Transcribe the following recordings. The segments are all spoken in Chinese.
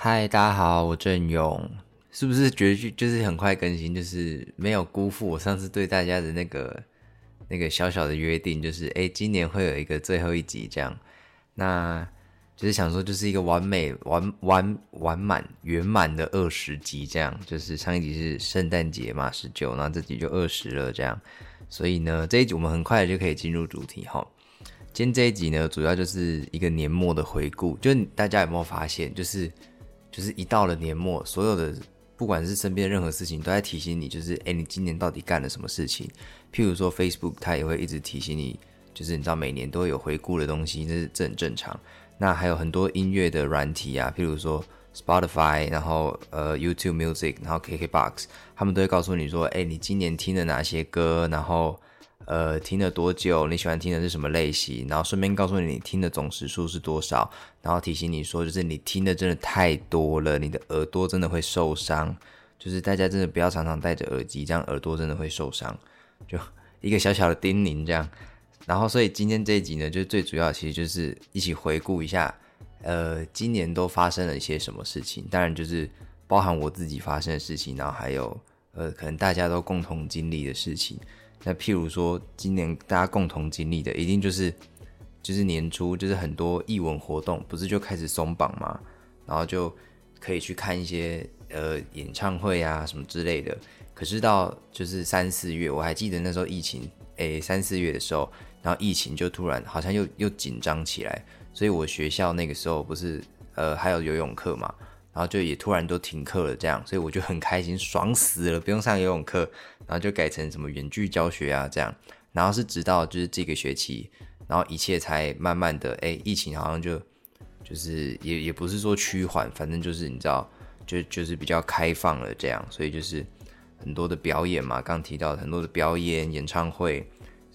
嗨，大家好，我郑勇，是不是觉得就是很快更新，就是没有辜负我上次对大家的那个那个小小的约定，就是哎，今年会有一个最后一集这样，那就是想说就是一个完美完完完满圆满的二十集这样，就是上一集是圣诞节嘛，十九，那这集就二十了这样，所以呢这一集我们很快就可以进入主题哈。今天这一集呢，主要就是一个年末的回顾，就大家有没有发现，就是。就是一到了年末，所有的不管是身边任何事情，都在提醒你，就是哎，你今年到底干了什么事情？譬如说 Facebook，它也会一直提醒你，就是你知道每年都会有回顾的东西，这是这很正常。那还有很多音乐的软体啊，譬如说 Spotify，然后呃 YouTube Music，然后 KKBox，他们都会告诉你说，哎，你今年听了哪些歌，然后。呃，听了多久？你喜欢听的是什么类型？然后顺便告诉你你听的总时数是多少，然后提醒你说，就是你听的真的太多了，你的耳朵真的会受伤。就是大家真的不要常常戴着耳机，这样耳朵真的会受伤。就一个小小的叮咛这样。然后，所以今天这一集呢，就最主要其实就是一起回顾一下，呃，今年都发生了一些什么事情。当然就是包含我自己发生的事情，然后还有呃，可能大家都共同经历的事情。那譬如说，今年大家共同经历的，一定就是就是年初，就是很多艺文活动，不是就开始松绑嘛，然后就可以去看一些呃演唱会啊什么之类的。可是到就是三四月，我还记得那时候疫情，诶三四月的时候，然后疫情就突然好像又又紧张起来，所以我学校那个时候不是呃还有游泳课嘛。然后就也突然都停课了，这样，所以我就很开心，爽死了，不用上游泳课，然后就改成什么远距教学啊，这样。然后是直到就是这个学期，然后一切才慢慢的，哎，疫情好像就就是也也不是说趋缓，反正就是你知道，就就是比较开放了这样，所以就是很多的表演嘛，刚提到很多的表演、演唱会、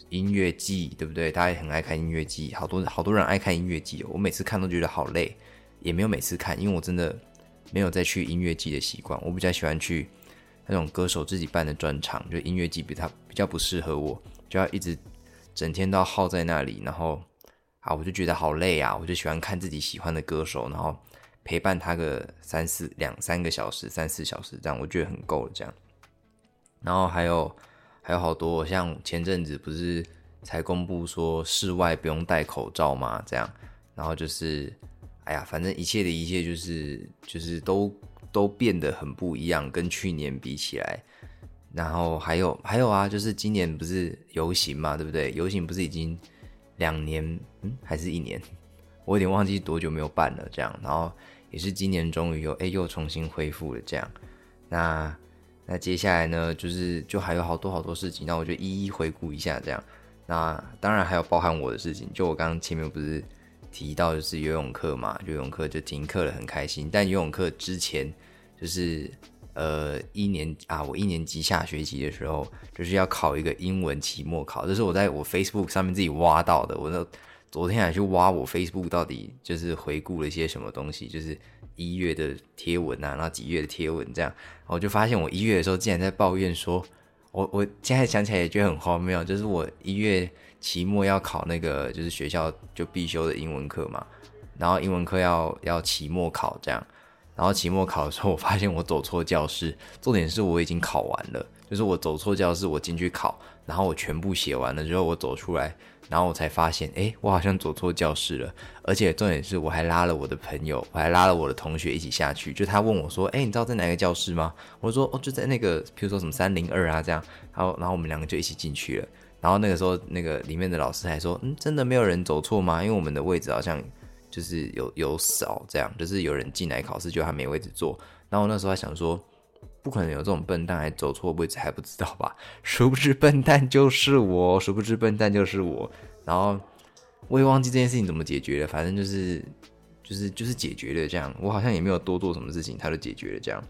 音乐季，对不对？大家也很爱看音乐季，好多好多人爱看音乐季，我每次看都觉得好累，也没有每次看，因为我真的。没有再去音乐季的习惯，我比较喜欢去那种歌手自己办的专场，就音乐季比他比较不适合我，就要一直整天都要耗在那里，然后啊，我就觉得好累啊，我就喜欢看自己喜欢的歌手，然后陪伴他个三四两三个小时、三四小时这样，我觉得很够了这样。然后还有还有好多，像前阵子不是才公布说室外不用戴口罩吗？这样，然后就是。哎呀，反正一切的一切就是就是都都变得很不一样，跟去年比起来。然后还有还有啊，就是今年不是游行嘛，对不对？游行不是已经两年，嗯，还是一年？我有点忘记多久没有办了。这样，然后也是今年终于又哎又重新恢复了这样。那那接下来呢，就是就还有好多好多事情，那我就一一回顾一下这样。那当然还有包含我的事情，就我刚刚前面不是。提到就是游泳课嘛，游泳课就停课了，很开心。但游泳课之前就是呃一年啊，我一年级下学期的时候就是要考一个英文期末考，这是我在我 Facebook 上面自己挖到的。我那昨天还去挖我 Facebook 到底就是回顾了一些什么东西，就是一月的贴文啊，然后几月的贴文这样，我就发现我一月的时候竟然在抱怨说，我我现在想起来也觉得很荒谬，就是我一月。期末要考那个就是学校就必修的英文课嘛，然后英文课要要期末考这样，然后期末考的时候我发现我走错教室，重点是我已经考完了，就是我走错教室，我进去考，然后我全部写完了之后我走出来，然后我才发现，哎，我好像走错教室了，而且重点是我还拉了我的朋友，我还拉了我的同学一起下去，就他问我说，哎，你知道在哪个教室吗？我说，哦，就在那个，比如说什么三零二啊这样，然后然后我们两个就一起进去了。然后那个时候，那个里面的老师还说：“嗯，真的没有人走错吗？因为我们的位置好像就是有有少这样，就是有人进来考试就还没位置坐。”然后那时候还想说：“不可能有这种笨蛋还走错位置还不知道吧？” 殊不知笨蛋就是我，殊不知笨蛋就是我。然后我也忘记这件事情怎么解决了，反正就是就是就是解决了这样。我好像也没有多做什么事情，他就解决了这样。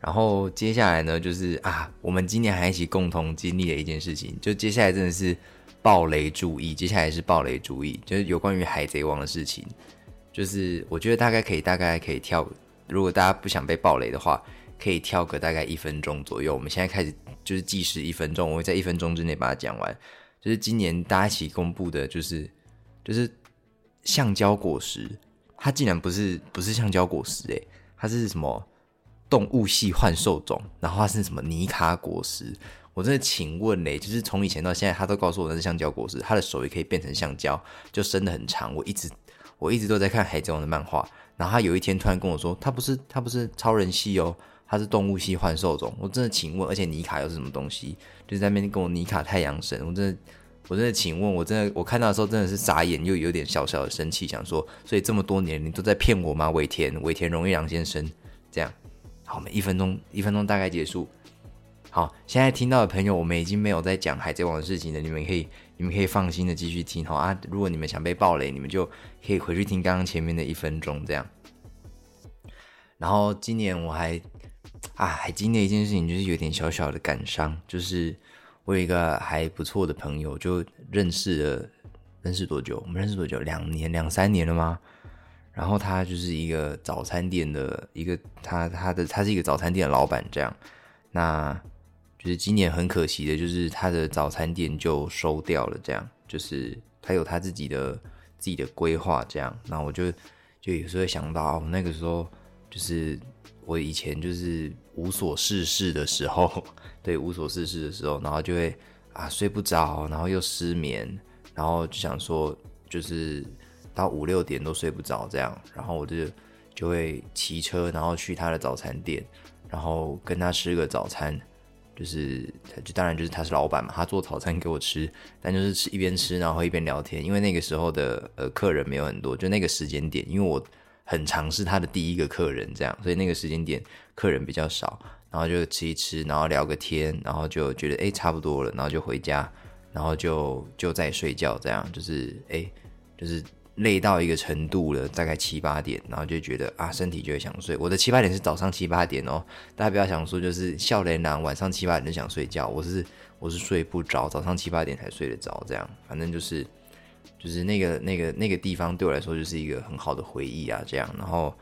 然后接下来呢，就是啊，我们今年还一起共同经历了一件事情，就接下来真的是暴雷注意，接下来是暴雷注意，就是有关于海贼王的事情，就是我觉得大概可以，大概可以跳，如果大家不想被暴雷的话，可以跳个大概一分钟左右。我们现在开始就是计时一分钟，我会在一分钟之内把它讲完。就是今年大家一起公布的，就是就是橡胶果实，它竟然不是不是橡胶果实诶，它是什么动物系幻兽种，然后它是什么尼卡果实？我真的请问嘞，就是从以前到现在，他都告诉我那是橡胶果实，他的手也可以变成橡胶，就伸的很长。我一直我一直都在看海贼王的漫画，然后他有一天突然跟我说，他不是他不是超人系哦，他是动物系幻兽种。我真的请问，而且尼卡又是什么东西？就在那边跟我尼卡太阳神，我真的。我真的，请问，我真的，我看到的时候真的是傻眼，又有点小小的生气，想说，所以这么多年你都在骗我吗？尾田，尾田荣一郎先生，这样，好，我们一分钟，一分钟大概结束。好，现在听到的朋友，我们已经没有在讲海贼王的事情了，你们可以，你们可以放心的继续听，好啊。如果你们想被暴雷，你们就可以回去听刚刚前面的一分钟，这样。然后今年我还，啊，还经历一件事情，就是有点小小的感伤，就是。我有一个还不错的朋友，就认识了，认识多久？我们认识多久？两年、两三年了吗？然后他就是一个早餐店的一个，他他的他是一个早餐店的老板，这样。那就是今年很可惜的，就是他的早餐店就收掉了，这样。就是他有他自己的自己的规划，这样。那我就就有时候会想到，那个时候就是我以前就是无所事事的时候。对无所事事的时候，然后就会啊睡不着，然后又失眠，然后就想说，就是到五六点都睡不着这样，然后我就就会骑车，然后去他的早餐店，然后跟他吃个早餐，就是就当然就是他是老板嘛，他做早餐给我吃，但就是吃一边吃，然后一边聊天，因为那个时候的呃客人没有很多，就那个时间点，因为我很尝试他的第一个客人这样，所以那个时间点客人比较少。然后就吃一吃，然后聊个天，然后就觉得哎差不多了，然后就回家，然后就就在睡觉，这样就是哎就是累到一个程度了，大概七八点，然后就觉得啊身体就会想睡。我的七八点是早上七八点哦，大家不要想说就是笑脸男晚上七八点就想睡觉，我是我是睡不着，早上七八点才睡得着，这样反正就是就是那个那个那个地方对我来说就是一个很好的回忆啊，这样然后。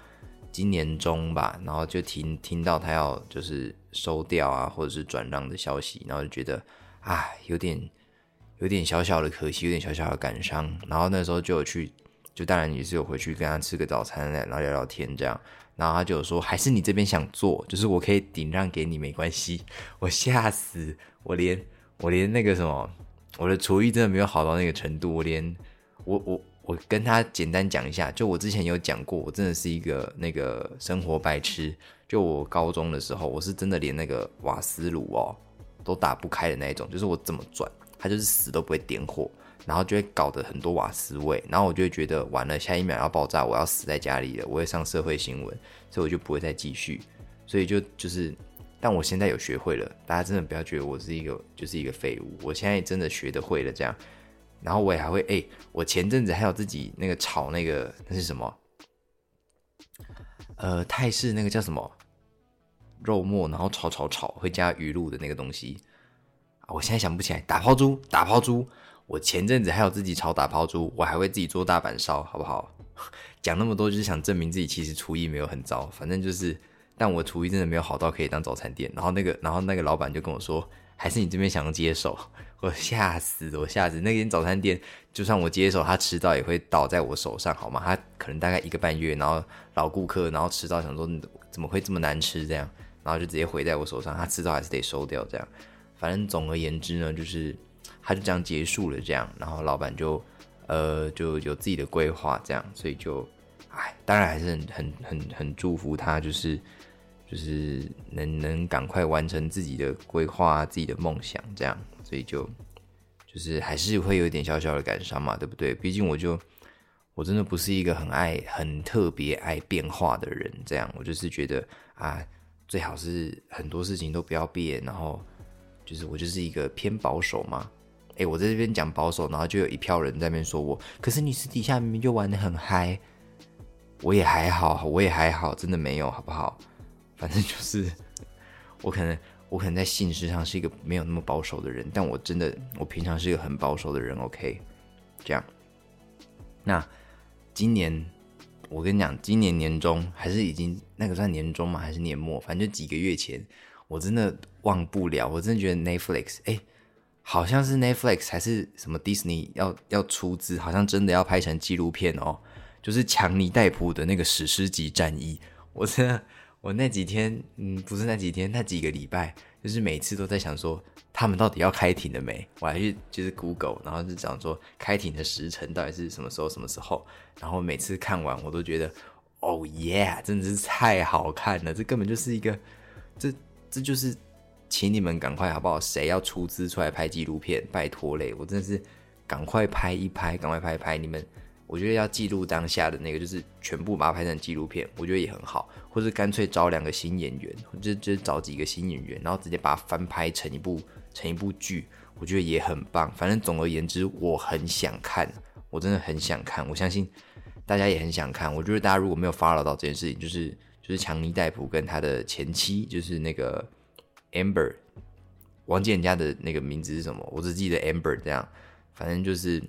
今年中吧，然后就听听到他要就是收掉啊，或者是转让的消息，然后就觉得啊，有点有点小小的可惜，有点小小的感伤。然后那时候就有去，就当然也是有回去跟他吃个早餐，然后聊聊天这样。然后他就说，还是你这边想做，就是我可以顶让给你，没关系。我吓死，我连我连那个什么，我的厨艺真的没有好到那个程度，我连我我。我跟他简单讲一下，就我之前有讲过，我真的是一个那个生活白痴。就我高中的时候，我是真的连那个瓦斯炉哦都打不开的那一种，就是我怎么转，它就是死都不会点火，然后就会搞得很多瓦斯味，然后我就会觉得完了，下一秒要爆炸，我要死在家里了，我会上社会新闻，所以我就不会再继续。所以就就是，但我现在有学会了，大家真的不要觉得我是一个就是一个废物，我现在真的学得会了这样。然后我也还会哎，我前阵子还有自己那个炒那个那是什么？呃，泰式那个叫什么肉末，然后炒炒炒会加鱼露的那个东西啊，我现在想不起来。打抛猪，打抛猪，我前阵子还有自己炒打抛猪，我还会自己做大阪烧，好不好？讲那么多就是想证明自己其实厨艺没有很糟，反正就是，但我厨艺真的没有好到可以当早餐店。然后那个，然后那个老板就跟我说。还是你这边想要接手，我吓死我吓死！那间早餐店，就算我接手，他迟到也会倒在我手上，好吗？他可能大概一个半月，然后老顾客，然后迟到想说怎么会这么难吃这样，然后就直接毁在我手上，他迟到还是得收掉这样。反正总而言之呢，就是他就这样结束了这样，然后老板就呃就有自己的规划这样，所以就哎，当然还是很很很很祝福他，就是。就是能能赶快完成自己的规划、自己的梦想，这样，所以就就是还是会有一点小小的感伤嘛，对不对？毕竟我就我真的不是一个很爱、很特别爱变化的人，这样，我就是觉得啊，最好是很多事情都不要变，然后就是我就是一个偏保守嘛。诶，我在这边讲保守，然后就有一票人在那边说我，可是你私底下明明就玩的很嗨，我也还好，我也还好，真的没有，好不好？反正就是，我可能我可能在性事上是一个没有那么保守的人，但我真的我平常是一个很保守的人。OK，这样。那今年我跟你讲，今年年中还是已经那个算年中吗？还是年末？反正就几个月前，我真的忘不了。我真的觉得 Netflix，哎，好像是 Netflix 还是什么 Disney 要要出资，好像真的要拍成纪录片哦。就是强尼戴普的那个史诗级战役。我真的，我那几天，嗯，不是那几天，那几个礼拜，就是每次都在想说，他们到底要开庭了没？我还去就是 Google，然后就讲说开庭的时辰到底是什么时候，什么时候？然后每次看完，我都觉得，哦耶，真的是太好看了！这根本就是一个，这这就是，请你们赶快好不好？谁要出资出来拍纪录片？拜托嘞！我真的是赶快拍一拍，赶快拍一拍！你们，我觉得要记录当下的那个，就是全部把它拍成纪录片，我觉得也很好。或者干脆找两个新演员，就就找几个新演员，然后直接把它翻拍成一部成一部剧，我觉得也很棒。反正总而言之，我很想看，我真的很想看，我相信。大家也很想看，我觉得大家如果没有 follow 到这件事情，就是就是强尼戴普跟他的前妻，就是那个 Amber，忘记人家的那个名字是什么，我只记得 Amber 这样，反正就是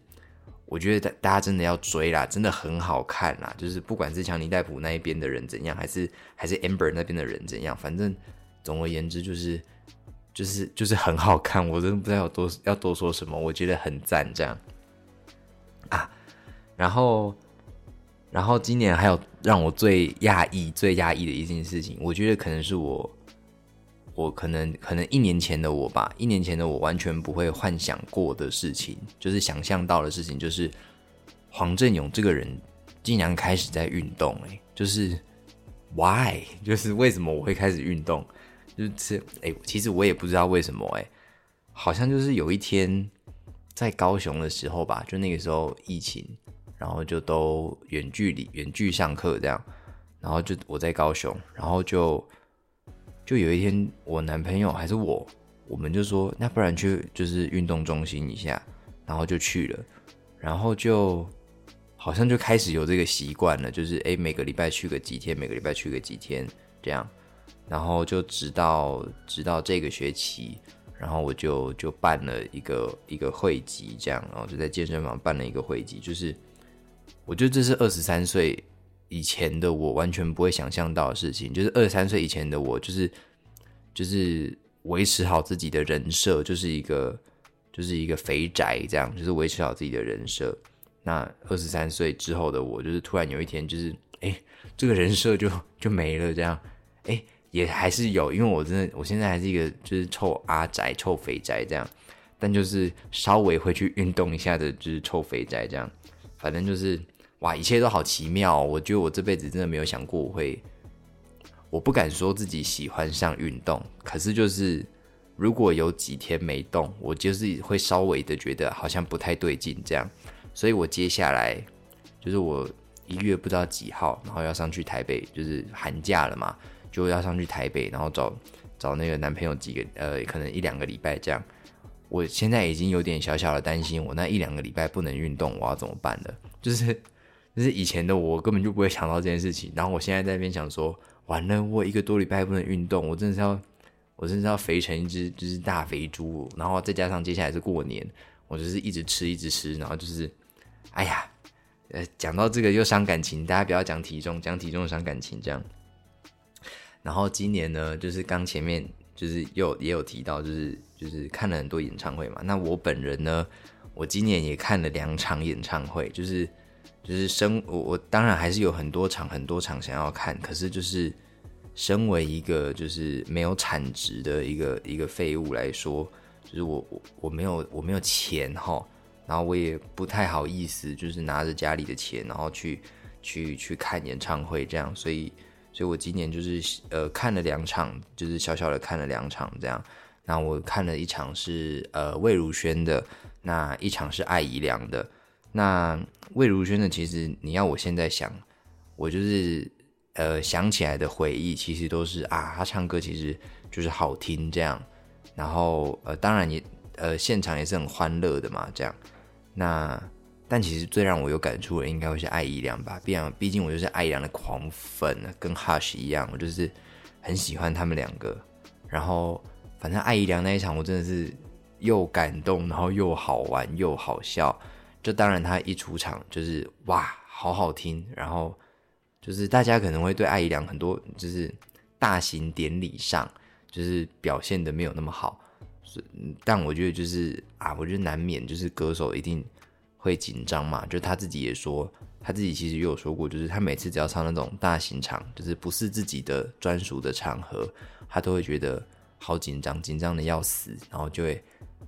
我觉得大大家真的要追啦，真的很好看啦，就是不管是强尼戴普那一边的人怎样，还是还是 Amber 那边的人怎样，反正总而言之就是就是就是很好看，我真的不知道要多要多说什么，我觉得很赞这样啊，然后。然后今年还有让我最讶异、最讶异的一件事情，我觉得可能是我，我可能可能一年前的我吧，一年前的我完全不会幻想过的事情，就是想象到的事情，就是黄振勇这个人竟然开始在运动，哎，就是 why，就是为什么我会开始运动？就是哎，其实我也不知道为什么，哎，好像就是有一天在高雄的时候吧，就那个时候疫情。然后就都远距离、远距上课这样，然后就我在高雄，然后就就有一天，我男朋友还是我，我们就说，那不然去就是运动中心一下，然后就去了，然后就好像就开始有这个习惯了，就是哎，每个礼拜去个几天，每个礼拜去个几天。这样，然后就直到直到这个学期，然后我就就办了一个一个会籍这样，然后就在健身房办了一个会籍，就是。我觉得这是二十三岁以前的我完全不会想象到的事情，就是二十三岁以前的我，就是就是维持好自己的人设，就是一个就是一个肥宅这样，就是维持好自己的人设。那二十三岁之后的我，就是突然有一天，就是哎，这个人设就就没了，这样，哎，也还是有，因为我真的我现在还是一个就是臭阿宅、臭肥宅这样，但就是稍微会去运动一下的，就是臭肥宅这样，反正就是。哇，一切都好奇妙！我觉得我这辈子真的没有想过我会，我不敢说自己喜欢上运动，可是就是如果有几天没动，我就是会稍微的觉得好像不太对劲这样。所以我接下来就是我一月不知道几号，然后要上去台北，就是寒假了嘛，就要上去台北，然后找找那个男朋友几个呃，可能一两个礼拜这样。我现在已经有点小小的担心，我那一两个礼拜不能运动，我要怎么办了？就是。就是以前的我根本就不会想到这件事情，然后我现在在那边想说，完了，我一个多礼拜不能运动，我真的是要，我真的是要肥成一只就是大肥猪，然后再加上接下来是过年，我就是一直吃一直吃，然后就是，哎呀，呃，讲到这个又伤感情，大家不要讲体重，讲体重伤感情这样。然后今年呢，就是刚前面就是又也有提到，就是就是看了很多演唱会嘛，那我本人呢，我今年也看了两场演唱会，就是。就是身我我当然还是有很多场很多场想要看，可是就是身为一个就是没有产值的一个一个废物来说，就是我我我没有我没有钱哈，然后我也不太好意思，就是拿着家里的钱然后去去去看演唱会这样，所以所以我今年就是呃看了两场，就是小小的看了两场这样，那我看了一场是呃魏如萱的，那一场是艾怡良的。那魏如萱的，其实你要我现在想，我就是呃想起来的回忆，其实都是啊，她唱歌其实就是好听这样，然后呃当然也呃现场也是很欢乐的嘛这样。那但其实最让我有感触的，应该会是艾怡良吧，毕竟毕竟我就是艾怡良的狂粉，跟 Hush 一样，我就是很喜欢他们两个。然后反正艾怡良那一场，我真的是又感动，然后又好玩又好笑。就当然，他一出场就是哇，好好听。然后就是大家可能会对艾怡良很多就是大型典礼上就是表现的没有那么好，但我觉得就是啊，我觉得难免就是歌手一定会紧张嘛。就他自己也说，他自己其实也有说过，就是他每次只要唱那种大型场，就是不是自己的专属的场合，他都会觉得好紧张，紧张的要死，然后就会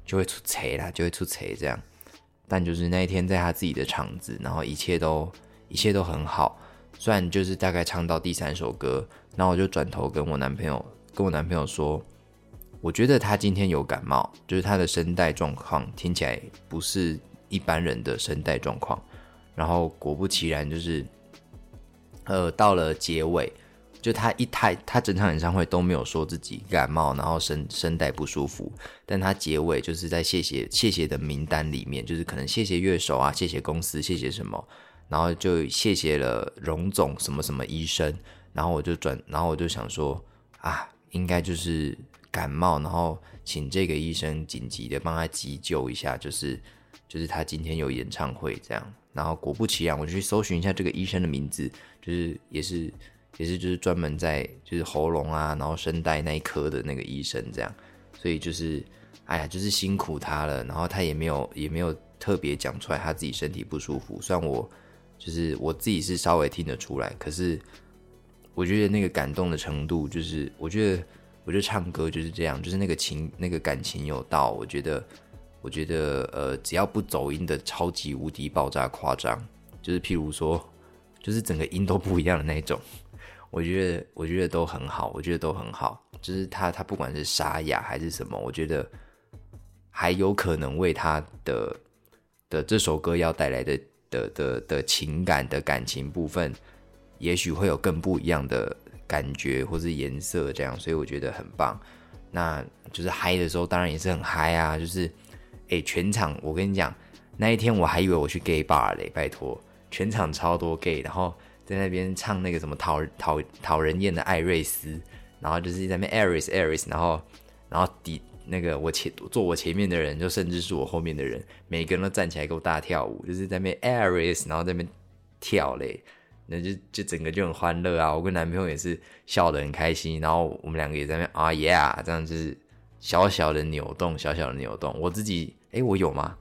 就会出彩啦，就会出彩这样。但就是那一天在他自己的场子，然后一切都一切都很好。虽然就是大概唱到第三首歌，然后我就转头跟我男朋友跟我男朋友说，我觉得他今天有感冒，就是他的声带状况听起来不是一般人的声带状况。然后果不其然，就是呃到了结尾，就他一他他整场演唱会都没有说自己感冒，然后声声带不舒服，但他结尾就是在谢谢谢谢的名单里面，就是可能谢谢乐手啊，谢谢公司，谢谢什么。然后就谢谢了荣总什么什么医生，然后我就转，然后我就想说啊，应该就是感冒，然后请这个医生紧急的帮他急救一下，就是就是他今天有演唱会这样，然后果不其然，我就去搜寻一下这个医生的名字，就是也是也是就是专门在就是喉咙啊，然后声带那一科的那个医生这样，所以就是哎呀，就是辛苦他了，然后他也没有也没有特别讲出来他自己身体不舒服，虽然我。就是我自己是稍微听得出来，可是我觉得那个感动的程度，就是我觉得，我觉得唱歌就是这样，就是那个情那个感情有到，我觉得，我觉得呃，只要不走音的超级无敌爆炸夸张，就是譬如说，就是整个音都不一样的那种，我觉得我觉得都很好，我觉得都很好，就是他他不管是沙哑还是什么，我觉得还有可能为他的的这首歌要带来的。的的的情感的感情部分，也许会有更不一样的感觉或是颜色，这样，所以我觉得很棒。那就是嗨的时候，当然也是很嗨啊！就是，哎，全场我跟你讲，那一天我还以为我去 gay bar 嘞，拜托，全场超多 gay，然后在那边唱那个什么讨讨讨人厌的艾瑞斯，然后就是在那边艾瑞斯艾瑞斯然后然后底。那个我前坐我前面的人，就甚至是我后面的人，每个人都站起来给我大跳舞，就是在那边艾瑞斯然后在那边跳嘞，那就就整个就很欢乐啊！我跟男朋友也是笑得很开心，然后我们两个也在那边啊 Yeah，这样就是小小的扭动，小小的扭动。我自己哎，我有吗？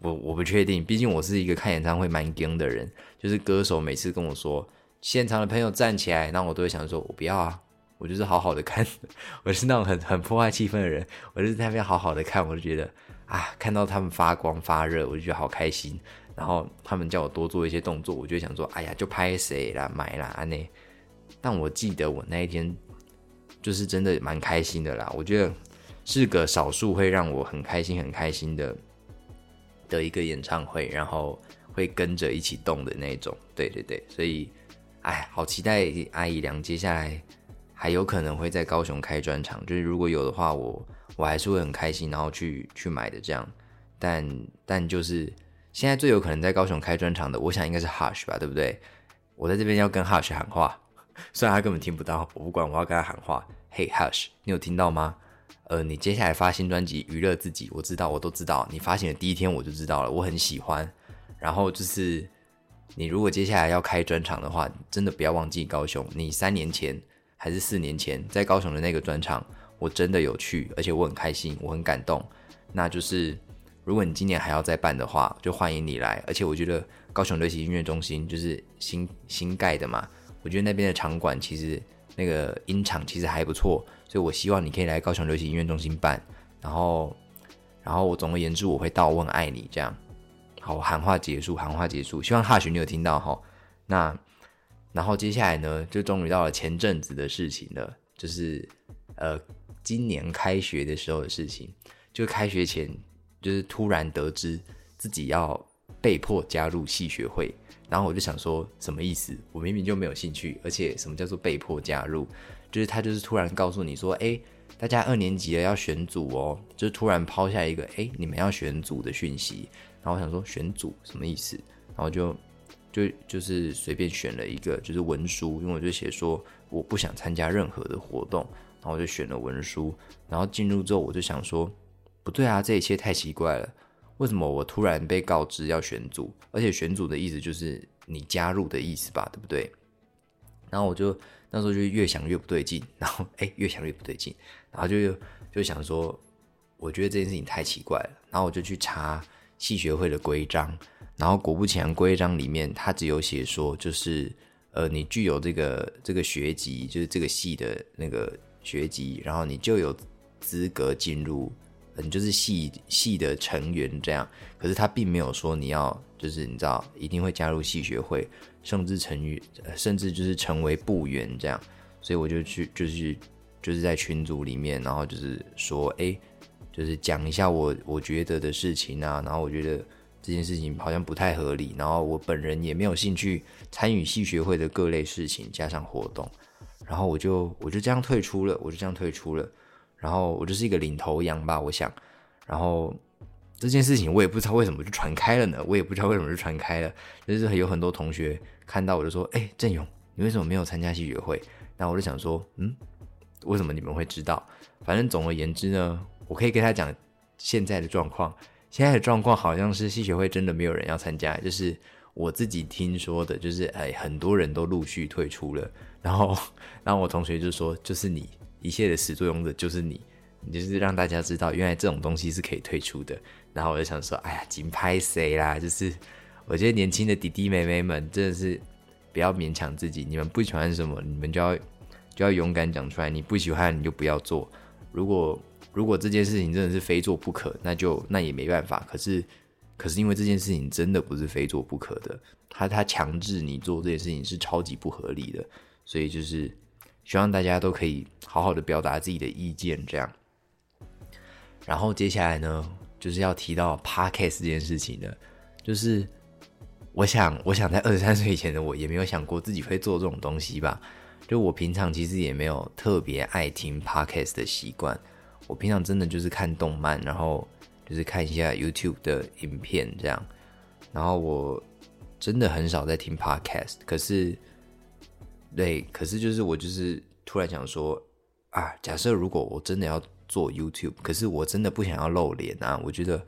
我我不确定，毕竟我是一个看演唱会蛮惊的人，就是歌手每次跟我说现场的朋友站起来，那我都会想说，我不要啊。我就是好好的看，我是那种很很破坏气氛的人。我就是在那边好好的看，我就觉得啊，看到他们发光发热，我就觉得好开心。然后他们叫我多做一些动作，我就想说，哎呀，就拍谁啦，买啦，安内。但我记得我那一天就是真的蛮开心的啦。我觉得是个少数会让我很开心、很开心的的一个演唱会，然后会跟着一起动的那种。对对对，所以哎，好期待阿姨娘接下来。还有可能会在高雄开专场，就是如果有的话，我我还是会很开心，然后去去买的这样。但但就是现在最有可能在高雄开专场的，我想应该是 Hush 吧，对不对？我在这边要跟 Hush 喊话，虽然他根本听不到，我不管，我要跟他喊话。Hey Hush，你有听到吗？呃，你接下来发新专辑娱乐自己，我知道，我都知道。你发行的第一天我就知道了，我很喜欢。然后就是你如果接下来要开专场的话，真的不要忘记高雄。你三年前。还是四年前在高雄的那个专场，我真的有去，而且我很开心，我很感动。那就是如果你今年还要再办的话，就欢迎你来。而且我觉得高雄流行音乐中心就是新新盖的嘛，我觉得那边的场馆其实那个音场其实还不错，所以我希望你可以来高雄流行音乐中心办。然后，然后我总而言之我会到，问爱你这样。好，喊话结束，喊话结束。希望哈许你有听到哈。那。然后接下来呢，就终于到了前阵子的事情了，就是呃，今年开学的时候的事情。就开学前，就是突然得知自己要被迫加入戏学会，然后我就想说，什么意思？我明明就没有兴趣，而且什么叫做被迫加入？就是他就是突然告诉你说，哎，大家二年级了要选组哦，就突然抛下一个，哎，你们要选组的讯息。然后我想说，选组什么意思？然后就。就就是随便选了一个，就是文书，因为我就写说我不想参加任何的活动，然后我就选了文书，然后进入之后我就想说，不对啊，这一切太奇怪了，为什么我突然被告知要选组，而且选组的意思就是你加入的意思吧，对不对？然后我就那时候就越想越不对劲，然后哎越想越不对劲，然后就就想说，我觉得这件事情太奇怪了，然后我就去查系学会的规章。然后果不其然，规章里面它只有写说，就是呃，你具有这个这个学籍，就是这个系的那个学籍，然后你就有资格进入，你就是系系的成员这样。可是他并没有说你要，就是你知道一定会加入系学会，甚至成于，甚至就是成为部员这样。所以我就去，就是就是在群组里面，然后就是说，哎，就是讲一下我我觉得的事情啊，然后我觉得。这件事情好像不太合理，然后我本人也没有兴趣参与系学会的各类事情，加上活动，然后我就我就这样退出了，我就这样退出了，然后我就是一个领头羊吧，我想，然后这件事情我也不知道为什么就传开了呢，我也不知道为什么就传开了，就是有很多同学看到我就说，哎，郑勇，你为什么没有参加戏学会？那我就想说，嗯，为什么你们会知道？反正总而言之呢，我可以跟他讲现在的状况。现在的状况好像是戏学会真的没有人要参加，就是我自己听说的，就是哎，很多人都陆续退出了。然后，然后我同学就说，就是你一切的始作俑者就是你，你就是让大家知道原来这种东西是可以退出的。然后我就想说，哎呀，紧拍谁啦？就是我觉得年轻的弟弟妹妹们真的是不要勉强自己，你们不喜欢什么，你们就要就要勇敢讲出来。你不喜欢你就不要做。如果如果这件事情真的是非做不可，那就那也没办法。可是，可是因为这件事情真的不是非做不可的，他他强制你做这件事情是超级不合理的。所以就是希望大家都可以好好的表达自己的意见，这样。然后接下来呢，就是要提到 podcast 这件事情的，就是我想，我想在二十三岁以前的我也没有想过自己会做这种东西吧。就我平常其实也没有特别爱听 podcast 的习惯。我平常真的就是看动漫，然后就是看一下 YouTube 的影片这样，然后我真的很少在听 Podcast。可是，对，可是就是我就是突然想说啊，假设如果我真的要做 YouTube，可是我真的不想要露脸啊，我觉得，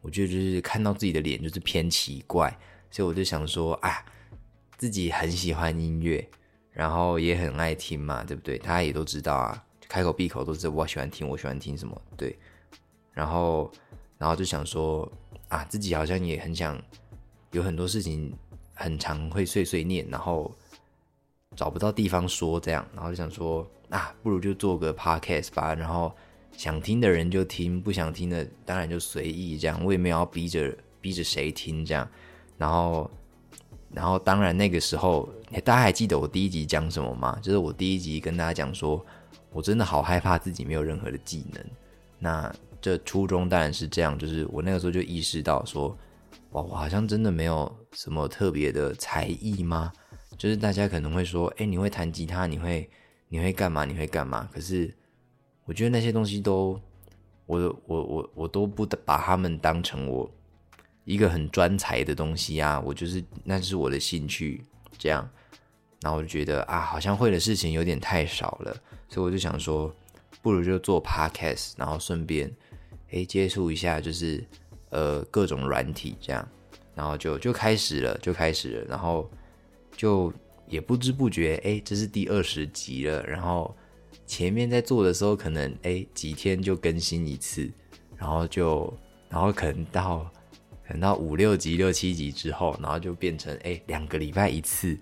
我觉得就是看到自己的脸就是偏奇怪，所以我就想说啊，自己很喜欢音乐，然后也很爱听嘛，对不对？大家也都知道啊。开口闭口都是我喜欢听，我喜欢听什么？对，然后，然后就想说啊，自己好像也很想有很多事情，很常会碎碎念，然后找不到地方说，这样，然后就想说啊，不如就做个 podcast 吧，然后想听的人就听，不想听的当然就随意，这样，我也没有要逼着逼着谁听，这样，然后，然后当然那个时候，大家还记得我第一集讲什么吗？就是我第一集跟大家讲说。我真的好害怕自己没有任何的技能。那这初衷当然是这样，就是我那个时候就意识到说，哇，我好像真的没有什么特别的才艺吗？就是大家可能会说，哎，你会弹吉他，你会你会干嘛？你会干嘛？可是我觉得那些东西都，我我我我都不把他们当成我一个很专才的东西啊。我就是那是我的兴趣，这样。然后我就觉得啊，好像会的事情有点太少了。所以我就想说，不如就做 podcast，然后顺便诶接触一下，就是呃各种软体这样，然后就就开始了，就开始了，然后就也不知不觉诶，这是第二十集了。然后前面在做的时候，可能诶几天就更新一次，然后就然后可能到等到五六集、六七集之后，然后就变成诶两个礼拜一次，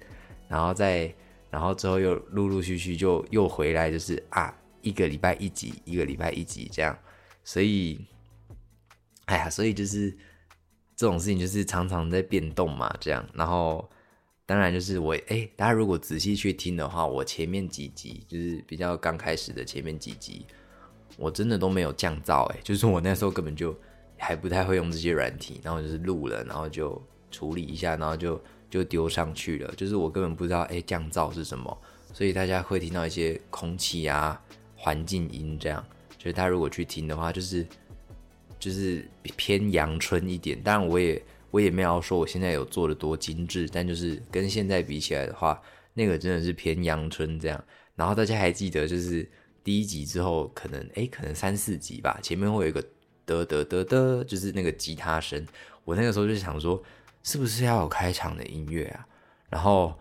然后再。然后之后又陆陆续续就又回来，就是啊，一个礼拜一集，一个礼拜一集这样，所以，哎呀，所以就是这种事情就是常常在变动嘛，这样。然后当然就是我哎，大家如果仔细去听的话，我前面几集就是比较刚开始的前面几集，我真的都没有降噪哎，就是我那时候根本就还不太会用这些软体，然后就是录了，然后就处理一下，然后就。就丢上去了，就是我根本不知道哎降噪是什么，所以大家会听到一些空气啊、环境音这样。就是大家如果去听的话，就是就是偏阳春一点。当然我也我也没有说我现在有做的多精致，但就是跟现在比起来的话，那个真的是偏阳春这样。然后大家还记得就是第一集之后，可能哎可能三四集吧，前面会有一个得得得得，就是那个吉他声。我那个时候就想说。是不是要有开场的音乐啊？然后，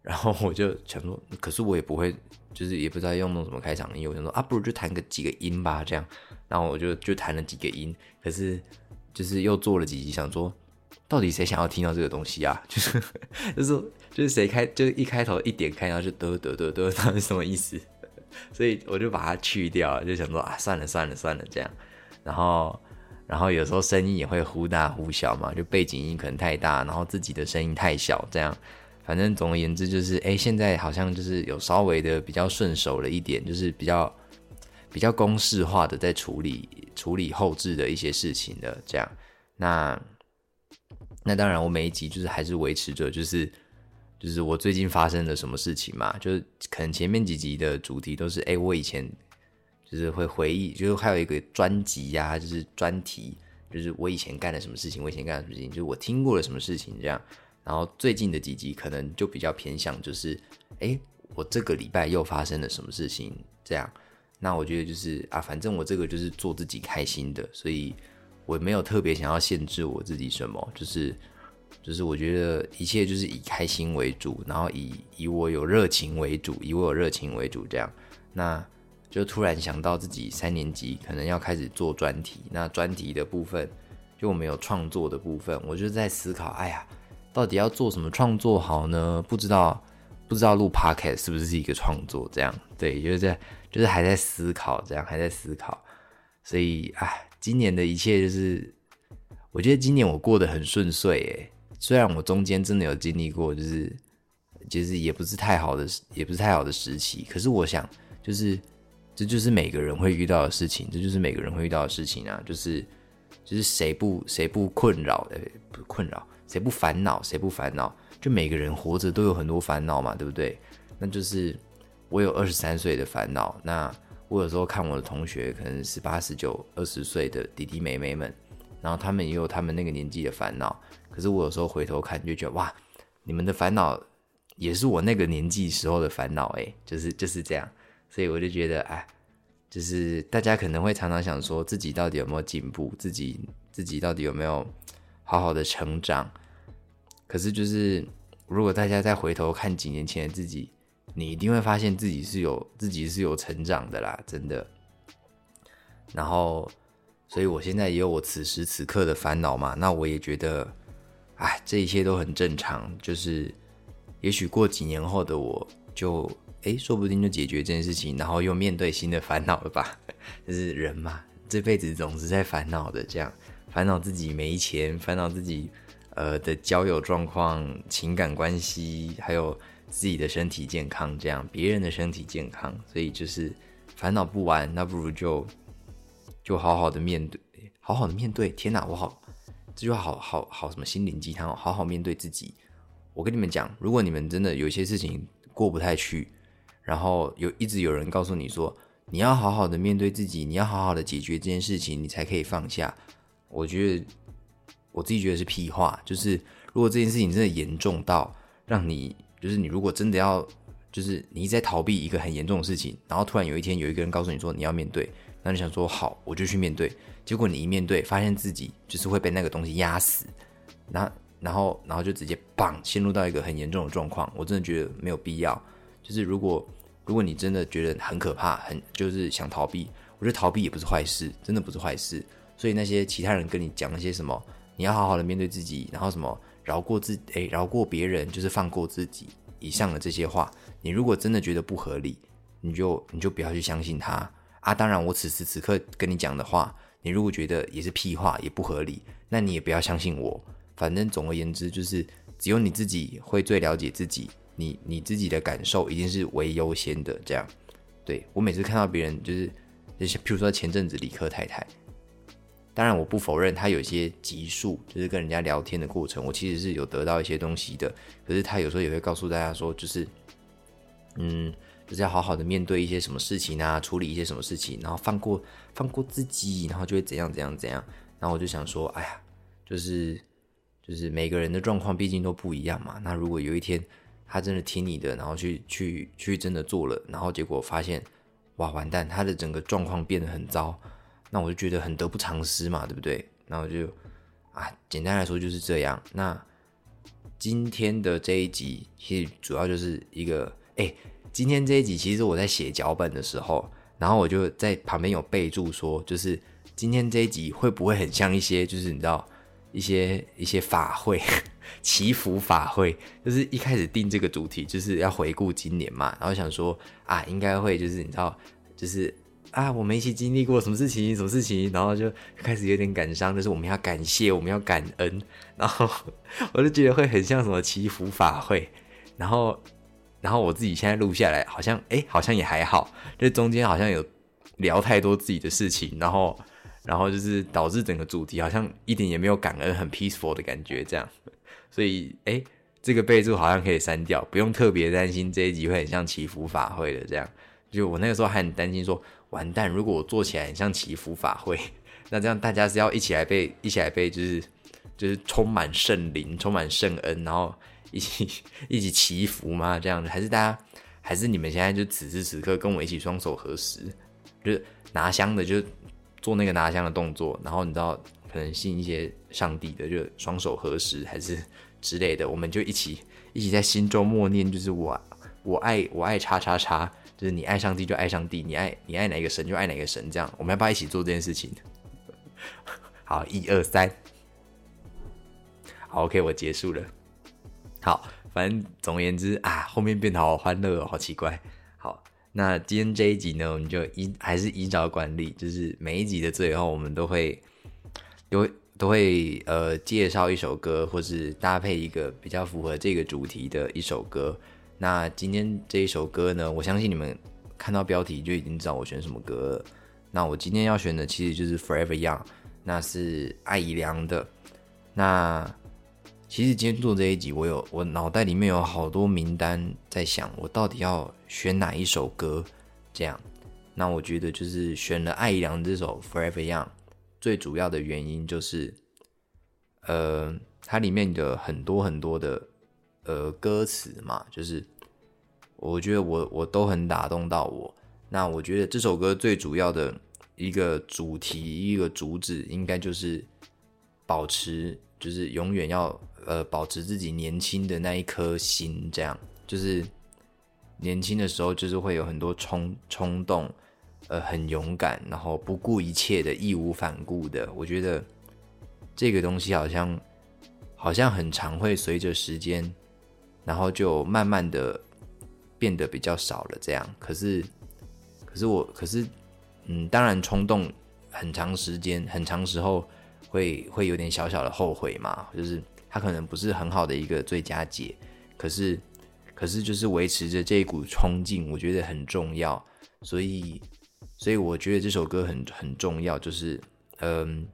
然后我就想说，可是我也不会，就是也不知道用弄什么开场音乐。我想说啊，不如就弹个几个音吧，这样。然后我就就弹了几个音，可是就是又做了几集，想说到底谁想要听到这个东西啊？就是就是就是谁开就是一开头一点开，然后就得得得得，到底什么意思？所以我就把它去掉，就想说啊，算了算了算了这样。然后然后有时候声音也会忽大忽小嘛，就背景音可能太大，然后自己的声音太小，这样。反正总而言之就是，哎，现在好像就是有稍微的比较顺手了一点，就是比较比较公式化的在处理处理后置的一些事情的这样。那那当然，我每一集就是还是维持着，就是就是我最近发生了什么事情嘛，就是可能前面几集的主题都是，哎，我以前就是会回忆，就是还有一个专辑呀，就是专题，就是我以前干了什么事情，我以前干了什么事情，就是我听过了什么事情这样。然后最近的几集可能就比较偏向，就是，哎，我这个礼拜又发生了什么事情？这样，那我觉得就是啊，反正我这个就是做自己开心的，所以我没有特别想要限制我自己什么，就是，就是我觉得一切就是以开心为主，然后以以我有热情为主，以我有热情为主这样。那就突然想到自己三年级可能要开始做专题，那专题的部分就我们有创作的部分，我就在思考，哎呀。到底要做什么创作好呢？不知道，不知道录 podcast 是不是一个创作？这样对，就是在，就是还在思考，这样还在思考。所以，哎，今年的一切就是，我觉得今年我过得很顺遂，诶，虽然我中间真的有经历过，就是，其实也不是太好的，也不是太好的时期。可是我想，就是，这就是每个人会遇到的事情，这就是每个人会遇到的事情啊，就是，就是谁不谁不困扰，的，不困扰。谁不烦恼？谁不烦恼？就每个人活着都有很多烦恼嘛，对不对？那就是我有二十三岁的烦恼。那我有时候看我的同学，可能十八、十九、二十岁的弟弟妹妹们，然后他们也有他们那个年纪的烦恼。可是我有时候回头看，就觉得哇，你们的烦恼也是我那个年纪时候的烦恼诶，就是就是这样。所以我就觉得，哎，就是大家可能会常常想说自己到底有没有进步，自己自己到底有没有。好好的成长，可是就是，如果大家再回头看几年前的自己，你一定会发现自己是有自己是有成长的啦，真的。然后，所以我现在也有我此时此刻的烦恼嘛，那我也觉得，哎，这一切都很正常。就是，也许过几年后的我就，哎，说不定就解决这件事情，然后又面对新的烦恼了吧？就是人嘛，这辈子总是在烦恼的，这样。烦恼自己没钱，烦恼自己，呃的交友状况、情感关系，还有自己的身体健康，这样别人的身体健康，所以就是烦恼不完，那不如就就好好的面对，好好的面对。天哪，我好，这句话好好好什么心灵鸡汤，好好面对自己。我跟你们讲，如果你们真的有些事情过不太去，然后有一直有人告诉你说，你要好好的面对自己，你要好好的解决这件事情，你才可以放下。我觉得我自己觉得是屁话，就是如果这件事情真的严重到让你，就是你如果真的要，就是你在逃避一个很严重的事情，然后突然有一天有一个人告诉你说你要面对，那你想说好我就去面对，结果你一面对发现自己就是会被那个东西压死，那然后然后就直接棒陷入到一个很严重的状况，我真的觉得没有必要。就是如果如果你真的觉得很可怕，很就是想逃避，我觉得逃避也不是坏事，真的不是坏事。所以那些其他人跟你讲那些什么，你要好好的面对自己，然后什么饶过自诶，饶过别人就是放过自己以上的这些话，你如果真的觉得不合理，你就你就不要去相信他啊。当然，我此时此刻跟你讲的话，你如果觉得也是屁话也不合理，那你也不要相信我。反正总而言之，就是只有你自己会最了解自己，你你自己的感受一定是为优先的。这样，对我每次看到别人就是那些，譬如说前阵子李克太太。当然，我不否认他有些急速，就是跟人家聊天的过程，我其实是有得到一些东西的。可是他有时候也会告诉大家说，就是，嗯，就是要好好的面对一些什么事情啊，处理一些什么事情，然后放过放过自己，然后就会怎样怎样怎样。然后我就想说，哎呀，就是就是每个人的状况毕竟都不一样嘛。那如果有一天他真的听你的，然后去去去真的做了，然后结果发现，哇，完蛋，他的整个状况变得很糟。那我就觉得很得不偿失嘛，对不对？那我就啊，简单来说就是这样。那今天的这一集其实主要就是一个，哎，今天这一集其实我在写脚本的时候，然后我就在旁边有备注说，就是今天这一集会不会很像一些，就是你知道，一些一些法会，祈福法会，就是一开始定这个主题就是要回顾今年嘛，然后想说啊，应该会就是你知道，就是啊，我们一起经历过什么事情，什么事情，然后就开始有点感伤，就是我们要感谢，我们要感恩，然后我就觉得会很像什么祈福法会，然后然后我自己现在录下来，好像哎，好像也还好，就中间好像有聊太多自己的事情，然后。然后就是导致整个主题好像一点也没有感恩，很 peaceful 的感觉，这样。所以，哎，这个备注好像可以删掉，不用特别担心这一集会很像祈福法会的这样。就我那个时候还很担心说，完蛋，如果我做起来很像祈福法会，那这样大家是要一起来被 一起来被就是就是充满圣灵、充满圣恩，然后一起一起祈福吗？这样子，还是大家还是你们现在就此时此刻跟我一起双手合十，就是拿香的就。做那个拿香的动作，然后你知道可能信一些上帝的，就双手合十还是之类的，我们就一起一起在心中默念，就是我我爱我爱叉叉叉，就是你爱上帝就爱上帝，你爱你爱哪个神就爱哪个神，这样我们要不要一起做这件事情？好，一二三，好，OK，我结束了。好，反正总而言之啊，后面变得好欢乐哦，好奇怪。好那今天这一集呢，我们就依还是依照惯例，就是每一集的最后，我们都会都都会呃介绍一首歌，或是搭配一个比较符合这个主题的一首歌。那今天这一首歌呢，我相信你们看到标题就已经知道我选什么歌了。那我今天要选的其实就是《Forever Young》，那是艾怡良的。那其实今天做这一集，我有我脑袋里面有好多名单在想，我到底要选哪一首歌？这样，那我觉得就是选了艾怡良这首《Forever Young》，最主要的原因就是，呃，它里面的很多很多的呃歌词嘛，就是我觉得我我都很打动到我。那我觉得这首歌最主要的一个主题一个主旨，应该就是保持，就是永远要。呃，保持自己年轻的那一颗心，这样就是年轻的时候，就是会有很多冲冲动，呃，很勇敢，然后不顾一切的义无反顾的。我觉得这个东西好像好像很常会随着时间，然后就慢慢的变得比较少了。这样，可是可是我可是嗯，当然冲动很长时间很长时候会会有点小小的后悔嘛，就是。它可能不是很好的一个最佳解，可是，可是就是维持着这一股冲劲，我觉得很重要。所以，所以我觉得这首歌很很重要，就是嗯，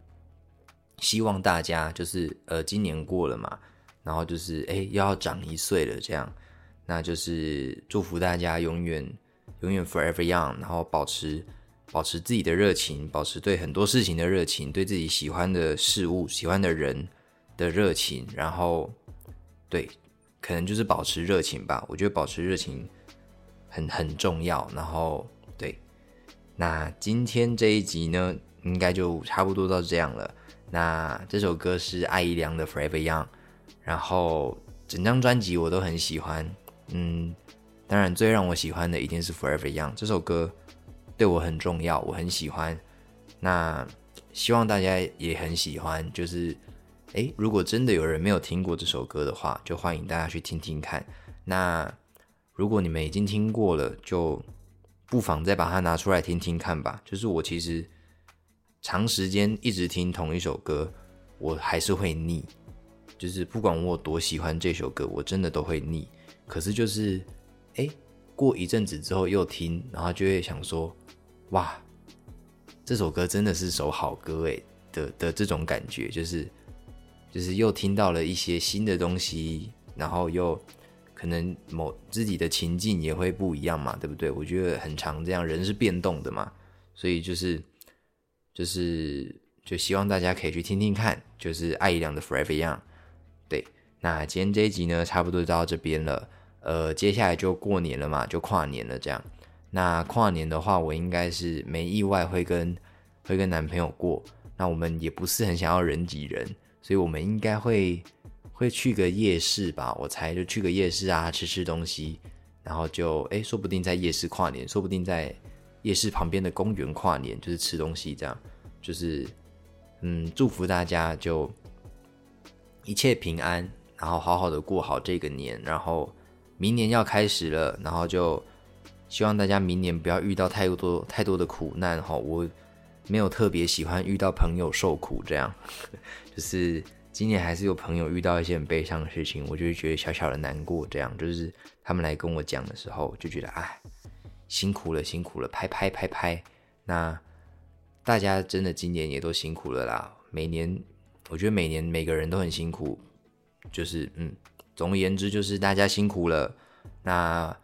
希望大家就是呃，今年过了嘛，然后就是哎，要长一岁了，这样，那就是祝福大家永远永远 forever young，然后保持保持自己的热情，保持对很多事情的热情，对自己喜欢的事物、喜欢的人。的热情，然后对，可能就是保持热情吧。我觉得保持热情很很重要。然后，那今天这一集呢，应该就差不多到这样了。那这首歌是艾怡良的《Forever Young》，然后整张专辑我都很喜欢。嗯，当然最让我喜欢的一定是《Forever Young》这首歌，对我很重要，我很喜欢。那希望大家也很喜欢，就是。诶，如果真的有人没有听过这首歌的话，就欢迎大家去听听看。那如果你们已经听过了，就不妨再把它拿出来听听看吧。就是我其实长时间一直听同一首歌，我还是会腻。就是不管我有多喜欢这首歌，我真的都会腻。可是就是，诶，过一阵子之后又听，然后就会想说，哇，这首歌真的是首好歌诶的的这种感觉，就是。就是又听到了一些新的东西，然后又可能某自己的情境也会不一样嘛，对不对？我觉得很常这样，人是变动的嘛，所以就是就是就希望大家可以去听听看，就是爱一良的 Forever Young。对，那今天这一集呢，差不多到这边了。呃，接下来就过年了嘛，就跨年了这样。那跨年的话，我应该是没意外会跟会跟男朋友过，那我们也不是很想要人挤人。所以我们应该会会去个夜市吧，我猜就去个夜市啊，吃吃东西，然后就哎，说不定在夜市跨年，说不定在夜市旁边的公园跨年，就是吃东西这样，就是嗯，祝福大家就一切平安，然后好好的过好这个年，然后明年要开始了，然后就希望大家明年不要遇到太多太多的苦难哈。我没有特别喜欢遇到朋友受苦，这样 就是今年还是有朋友遇到一些很悲伤的事情，我就会觉得小小的难过。这样就是他们来跟我讲的时候，就觉得哎，辛苦了，辛苦了，拍拍拍拍。那大家真的今年也都辛苦了啦，每年。我觉得每年每个人都很辛苦，就是嗯，总而言之就是大家辛苦了。那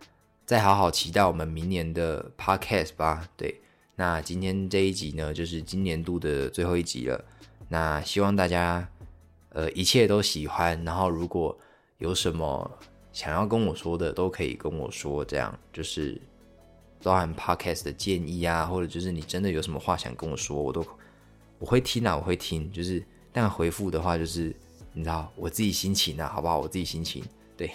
再好好期待我们明年的 podcast 吧。对，那今天这一集呢，就是今年度的最后一集了。那希望大家呃一切都喜欢，然后如果有什么想要跟我说的，都可以跟我说。这样就是包含 podcast 的建议啊，或者就是你真的有什么话想跟我说，我都我会听啊，我会听，就是。但回复的话，就是你知道我自己心情啊，好不好？我自己心情。对，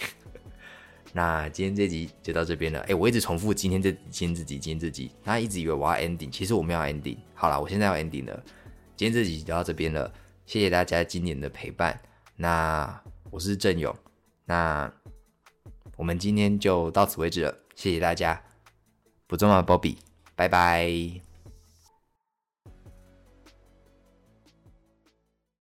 那今天这集就到这边了。哎，我一直重复今天这今天这集，今天这集，大家一直以为我要 ending，其实我没有 ending。好了，我现在要 ending 了。今天这集就到这边了，谢谢大家今年的陪伴。那我是郑勇，那我们今天就到此为止了，谢谢大家。不重要，Bobby，拜拜。